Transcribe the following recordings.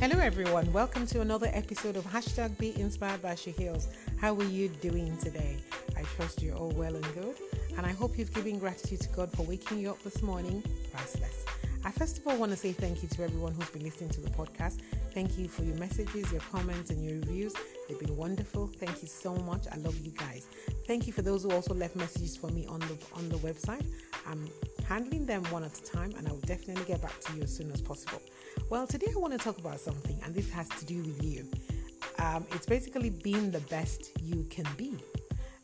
Hello, everyone. Welcome to another episode of Hashtag Be Inspired by She How are you doing today? I trust you're all well and good, and I hope you've given gratitude to God for waking you up this morning. Priceless. I first of all want to say thank you to everyone who's been listening to the podcast. Thank you for your messages, your comments, and your reviews. They've been wonderful. Thank you so much. I love you guys. Thank you for those who also left messages for me on the on the website. I'm handling them one at a time, and I will definitely get back to you as soon as possible. Well, today I want to talk about something, and this has to do with you. Um, it's basically being the best you can be.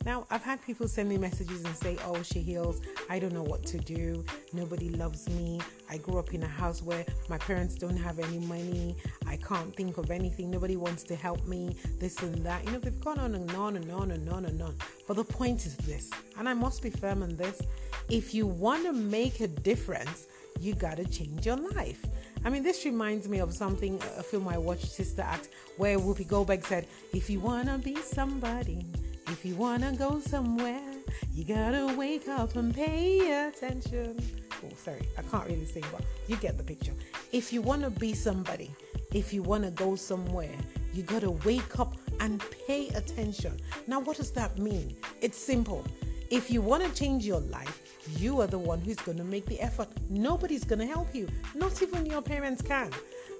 Now, I've had people send me messages and say, Oh, she heals. I don't know what to do. Nobody loves me. I grew up in a house where my parents don't have any money. I can't think of anything. Nobody wants to help me. This and that. You know, they've gone on and on and on and on and on. But the point is this, and I must be firm on this if you want to make a difference, you got to change your life. I mean, this reminds me of something, a film I watched, Sister Act, where Whoopi Goldberg said, If you want to be somebody, if you want to go somewhere, you got to wake up and pay attention. Oh, sorry, I can't really sing, but you get the picture. If you want to be somebody, if you want to go somewhere, you got to wake up and pay attention. Now, what does that mean? It's simple. If you want to change your life, you are the one who's going to make the effort. Nobody's going to help you, not even your parents can.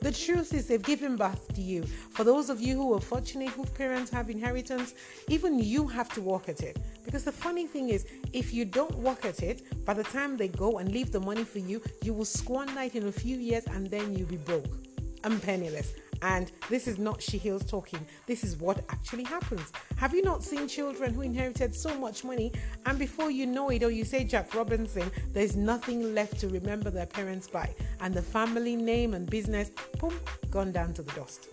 The truth is, they've given birth to you. For those of you who are fortunate whose parents have inheritance, even you have to work at it. Because the funny thing is, if you don't work at it, by the time they go and leave the money for you, you will squander it in a few years and then you'll be broke and penniless. And this is not She Heals talking. This is what actually happens. Have you not seen children who inherited so much money and before you know it, or you say Jack Robinson, there's nothing left to remember their parents by, and the family name and business, boom, gone down to the dust.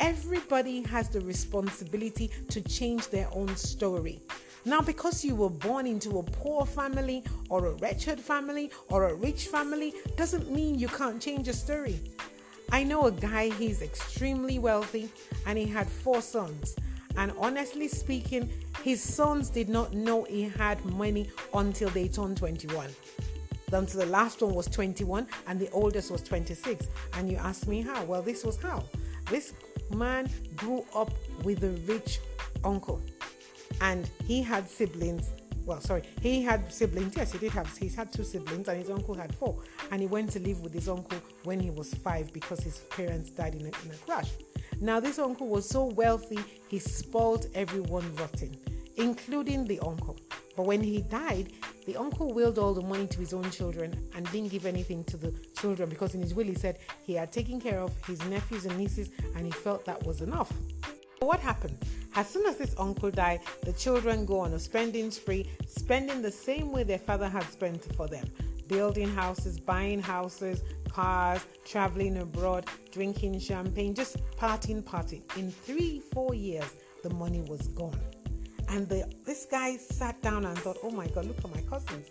Everybody has the responsibility to change their own story. Now, because you were born into a poor family or a wretched family or a rich family, doesn't mean you can't change your story. I know a guy, he's extremely wealthy and he had four sons. And honestly speaking, his sons did not know he had money until they turned 21. Until the last one was 21 and the oldest was 26. And you ask me how? Well, this was how. This man grew up with a rich uncle and he had siblings well, sorry, he had siblings. Yes, he did have. He's had two siblings, and his uncle had four. And he went to live with his uncle when he was five because his parents died in a, in a crash. Now, this uncle was so wealthy, he spoiled everyone rotten, including the uncle. But when he died, the uncle willed all the money to his own children and didn't give anything to the children because in his will he said he had taken care of his nephews and nieces and he felt that was enough. What happened? As soon as this uncle died, the children go on a spending spree, spending the same way their father had spent for them building houses, buying houses, cars, traveling abroad, drinking champagne, just partying, partying. In three, four years, the money was gone. And the, this guy sat down and thought, oh my God, look at my cousins.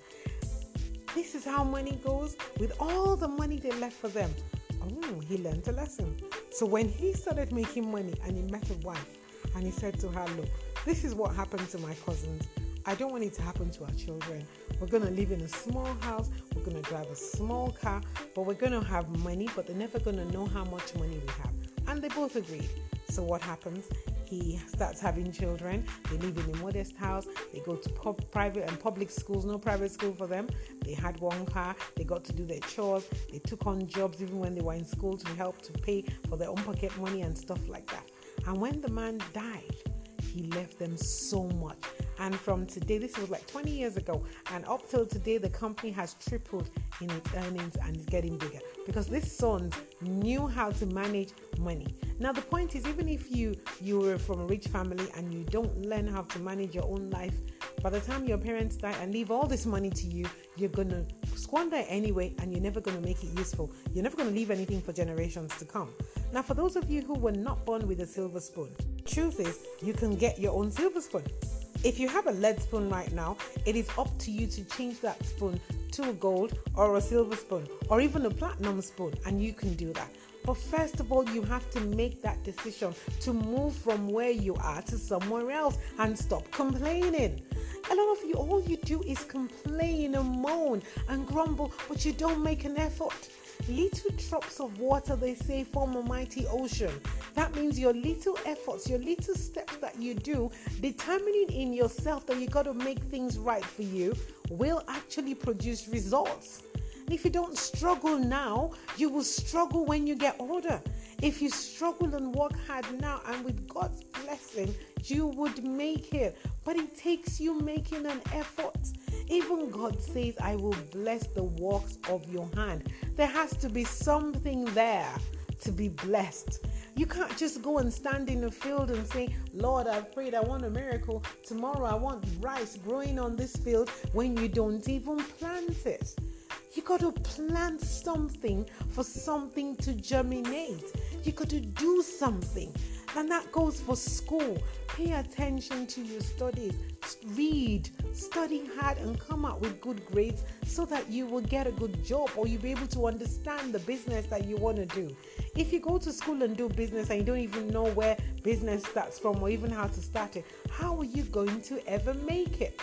This is how money goes with all the money they left for them. Oh, he learned a lesson. So when he started making money and he met a wife, and he said to her, Look, this is what happened to my cousins. I don't want it to happen to our children. We're going to live in a small house, we're going to drive a small car, but we're going to have money, but they're never going to know how much money we have. And they both agreed. So what happens? He starts having children. They live in a modest house. They go to pub, private and public schools, no private school for them. They had one car. They got to do their chores. They took on jobs even when they were in school to help to pay for their own pocket money and stuff like that. And when the man died, he left them so much. And from today, this was like 20 years ago, and up till today, the company has tripled in its earnings and is getting bigger because this son knew how to manage money. Now, the point is, even if you you were from a rich family and you don't learn how to manage your own life, by the time your parents die and leave all this money to you, you're gonna squander anyway, and you're never gonna make it useful. You're never gonna leave anything for generations to come. Now, for those of you who were not born with a silver spoon, truth is you can get your own silver spoon. If you have a lead spoon right now, it is up to you to change that spoon to a gold or a silver spoon or even a platinum spoon, and you can do that. But first of all, you have to make that decision to move from where you are to somewhere else and stop complaining. A lot of you, all you do is complain and moan and grumble, but you don't make an effort. Little drops of water, they say, form a mighty ocean. That means your little efforts, your little steps that you do, determining in yourself that you got to make things right for you, will actually produce results. And if you don't struggle now, you will struggle when you get older. If you struggle and work hard now, and with God's blessing, you would make it. But it takes you making an effort. Even God says, I will bless the works of your hand. There has to be something there to be blessed. You can't just go and stand in the field and say, Lord, I've prayed, I want a miracle. Tomorrow I want rice growing on this field when you don't even plant it. You got to plant something for something to germinate. You got to do something. And that goes for school. Pay attention to your studies. Read, study hard, and come out with good grades so that you will get a good job or you'll be able to understand the business that you want to do. If you go to school and do business and you don't even know where business starts from or even how to start it, how are you going to ever make it?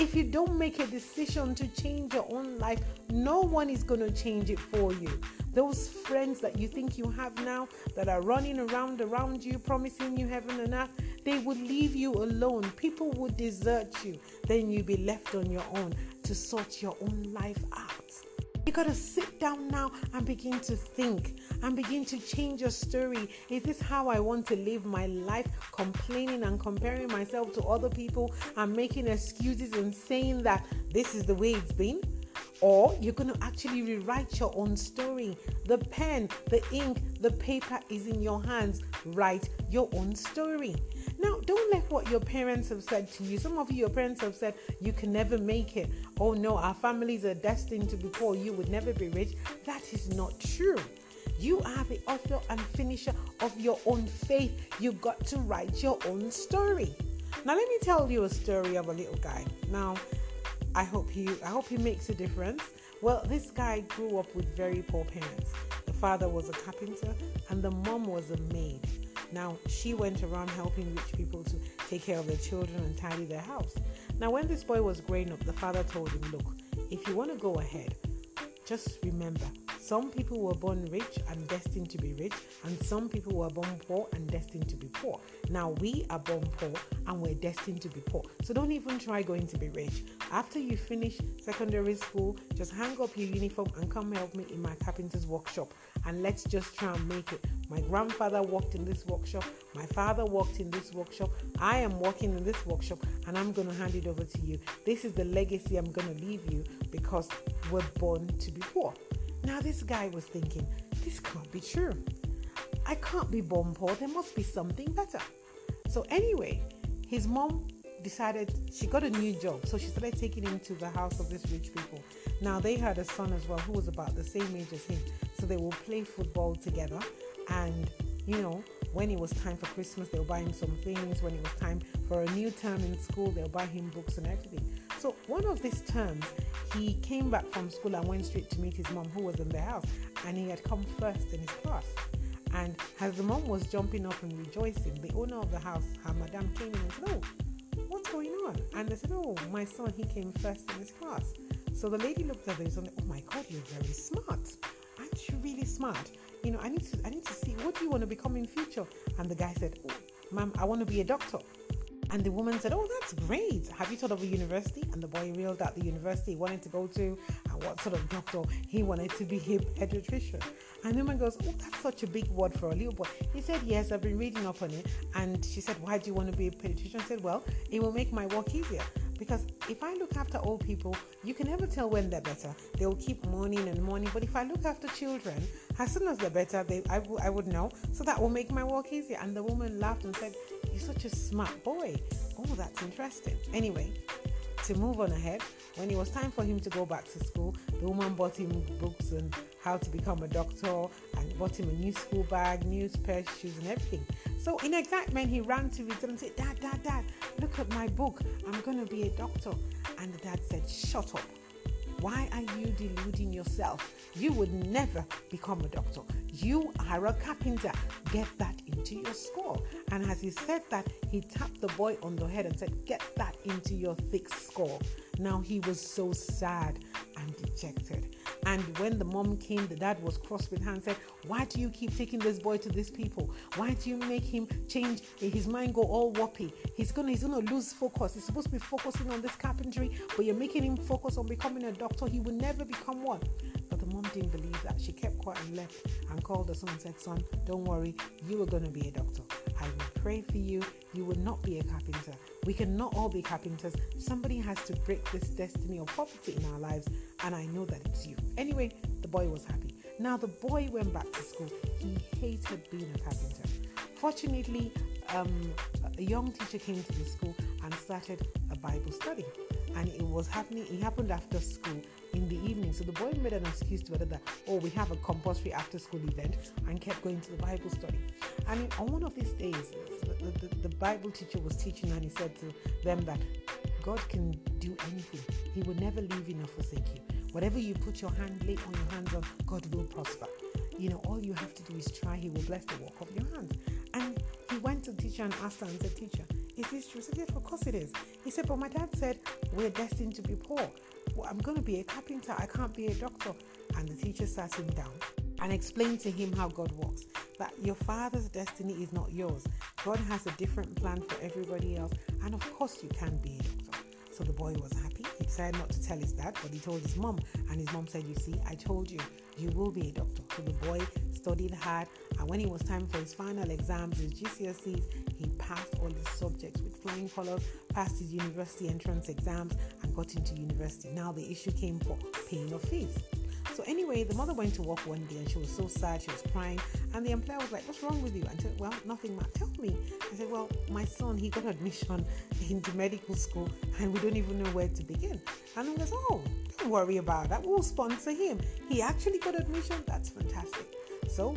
If you don't make a decision to change your own life, no one is going to change it for you. Those friends that you think you have now that are running around around you, promising you heaven and earth, they would leave you alone. People would desert you. Then you'll be left on your own to sort your own life out. You got to sit down now and begin to think and begin to change your story. Is this how I want to live my life? Complaining and comparing myself to other people and making excuses and saying that this is the way it's been? Or you're going to actually rewrite your own story. The pen, the ink, the paper is in your hands. Write your own story. Now, don't let what your parents have said to you. Some of you, your parents have said, you can never make it. Oh no, our families are destined to be poor. You would never be rich. That is not true. You are the author and finisher of your own faith. You've got to write your own story. Now, let me tell you a story of a little guy. Now, I hope he I hope he makes a difference. Well, this guy grew up with very poor parents. The father was a carpenter and the mom was a maid. Now, she went around helping rich people to take care of their children and tidy their house. Now, when this boy was growing up, the father told him, Look, if you want to go ahead, just remember some people were born rich and destined to be rich, and some people were born poor and destined to be poor. Now we are born poor and we're destined to be poor. So don't even try going to be rich. After you finish secondary school, just hang up your uniform and come help me in my carpenter's workshop and let's just try and make it. My grandfather worked in this workshop, my father worked in this workshop, I am working in this workshop, and I'm going to hand it over to you. This is the legacy I'm going to leave you because we're born to be poor. Now, this guy was thinking, this can't be true. I can't be born poor. There must be something better. So, anyway, his mom decided she got a new job. So, she started taking him to the house of these rich people. Now, they had a son as well who was about the same age as him. So, they will play football together. And, you know, when it was time for Christmas, they'll buy him some things. When it was time for a new term in school, they'll buy him books and everything. So, one of these terms, he came back from school and went straight to meet his mom, who was in the house, and he had come first in his class. And as the mom was jumping up and rejoicing, the owner of the house, her madam, came in and said, Oh, what's going on? And they said, Oh, my son, he came first in his class. So the lady looked at this and said, Oh my God, you're very smart. Aren't you really smart? You know, I need to I need to see what do you want to become in future? And the guy said, Oh, ma'am, I want to be a doctor. And the woman said, Oh, that's great. Have you thought of a university? And the boy reeled out the university he wanted to go to and what sort of doctor he wanted to be a pediatrician. And the woman goes, Oh, that's such a big word for a little boy. He said, Yes, I've been reading up on it. And she said, Why do you want to be a pediatrician? I said, Well, it will make my work easier. Because if I look after old people, you can never tell when they're better. They'll keep mourning and mourning. But if I look after children, as soon as they're better, they, I, w- I would know. So that will make my work easier. And the woman laughed and said, You're such a smart boy. Oh, that's interesting. Anyway, to move on ahead, when it was time for him to go back to school, the woman bought him books and how to become a doctor and bought him a new school bag, new pair of shoes, and everything. So, in excitement, he ran to his dad and said, Dad, Dad, Dad, look at my book. I'm going to be a doctor. And the dad said, Shut up. Why are you deluding yourself? You would never become a doctor. You are a carpenter. Get that into your skull. And as he said that, he tapped the boy on the head and said, Get that into your thick skull. Now he was so sad and dejected. And when the mom came, the dad was cross with her and said, Why do you keep taking this boy to these people? Why do you make him change his mind go all whoppy? He's gonna he's gonna lose focus. He's supposed to be focusing on this carpentry, but you're making him focus on becoming a doctor. He will never become one. But the mom didn't believe that. She kept quiet and left and called the son and said, Son, don't worry, you are gonna be a doctor. I will pray for you. You will not be a carpenter. We cannot all be carpenters. Somebody has to break this destiny of poverty in our lives, and I know that it's you. Anyway, the boy was happy. Now, the boy went back to school. He hated being a carpenter. Fortunately, um, a young teacher came to the school and started a Bible study. And it was happening, it happened after school in the evening. So the boy made an excuse to whether that, oh, we have a compulsory after school event and kept going to the Bible study. And on one of these days, the, the, Bible teacher was teaching and he said to them that God can do anything. He will never leave you nor forsake you. Whatever you put your hand, lay on your hands on, God will prosper. You know, all you have to do is try. He will bless the work of your hands. And he went to teacher and asked her and said, Teacher, is this true? He said, Yes, of course it is. He said, But my dad said we're destined to be poor. Well, I'm going to be a carpenter. I can't be a doctor. And the teacher sat him down and explain to him how God works. That your father's destiny is not yours. God has a different plan for everybody else. And of course, you can be a doctor. So the boy was happy. He decided not to tell his dad, but he told his mom. And his mom said, You see, I told you, you will be a doctor. So the boy studied hard. And when it was time for his final exams, his GCSEs, he passed all his subjects with flying colors, passed his university entrance exams, and got into university. Now the issue came for paying of fees. So anyway, the mother went to work one day and she was so sad, she was crying, and the employer was like, "What's wrong with you?" And said, "Well, nothing, ma. Tell me." I said, "Well, my son, he got admission into medical school, and we don't even know where to begin." And he goes, "Oh, don't worry about that. We'll sponsor him. He actually got admission. That's fantastic." So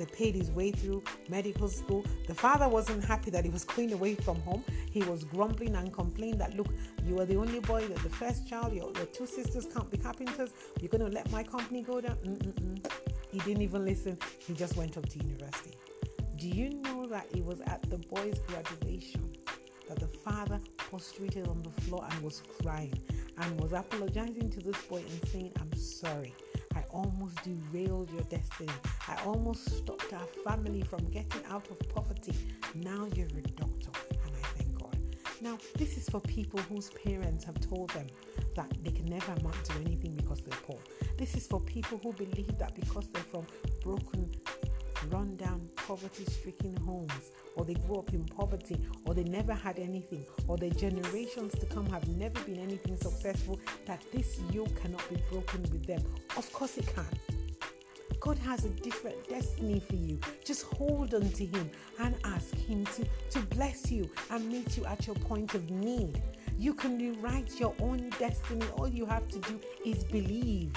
they paid his way through medical school. The father wasn't happy that he was going away from home. He was grumbling and complaining that, look, you are the only boy, you're the first child, your, your two sisters can't be carpenters. You're going to let my company go down? Mm-mm-mm. He didn't even listen. He just went up to university. Do you know that it was at the boy's graduation that the father prostrated on the floor and was crying and was apologizing to this boy and saying, I'm sorry. I almost derailed your destiny. I almost stopped our family from getting out of poverty. Now you're a doctor, and I thank God. Now, this is for people whose parents have told them that they can never amount to anything because they're poor. This is for people who believe that because they're from poverty stricken homes, or they grew up in poverty, or they never had anything, or their generations to come have never been anything successful, that this yoke cannot be broken with them. Of course, it can. God has a different destiny for you. Just hold on to Him and ask Him to, to bless you and meet you at your point of need. You can rewrite your own destiny. All you have to do is believe.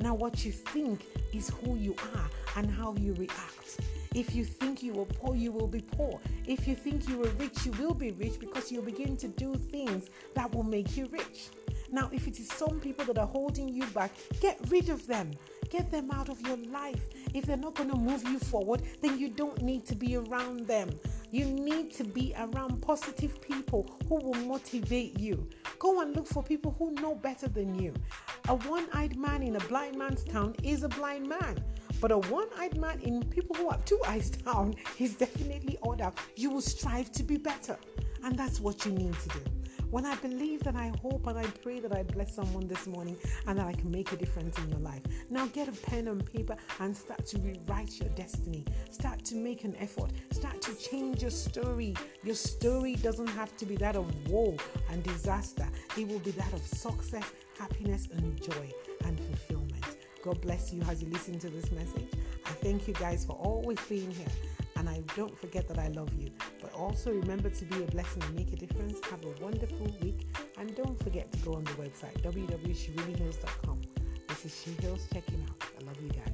Now, what you think is who you are and how you react. If you think you are poor, you will be poor. If you think you are rich, you will be rich because you'll begin to do things that will make you rich. Now, if it is some people that are holding you back, get rid of them. Get them out of your life. If they're not going to move you forward, then you don't need to be around them. You need to be around positive people who will motivate you. Go and look for people who know better than you. A one eyed man in a blind man's town is a blind man. But a one eyed man in people who have two eyes down is definitely odd out. You will strive to be better. And that's what you need to do. When I believe that I hope and I pray that I bless someone this morning and that I can make a difference in your life. Now get a pen and paper and start to rewrite your destiny. Start to make an effort. Start to change your story. Your story doesn't have to be that of woe and disaster, it will be that of success, happiness, and joy and fulfillment. God bless you as you listen to this message. I thank you guys for always being here. And I don't forget that I love you. But also remember to be a blessing and make a difference. Have a wonderful week. And don't forget to go on the website www.shirleyhills.com. This is She Hills checking out. I love you guys.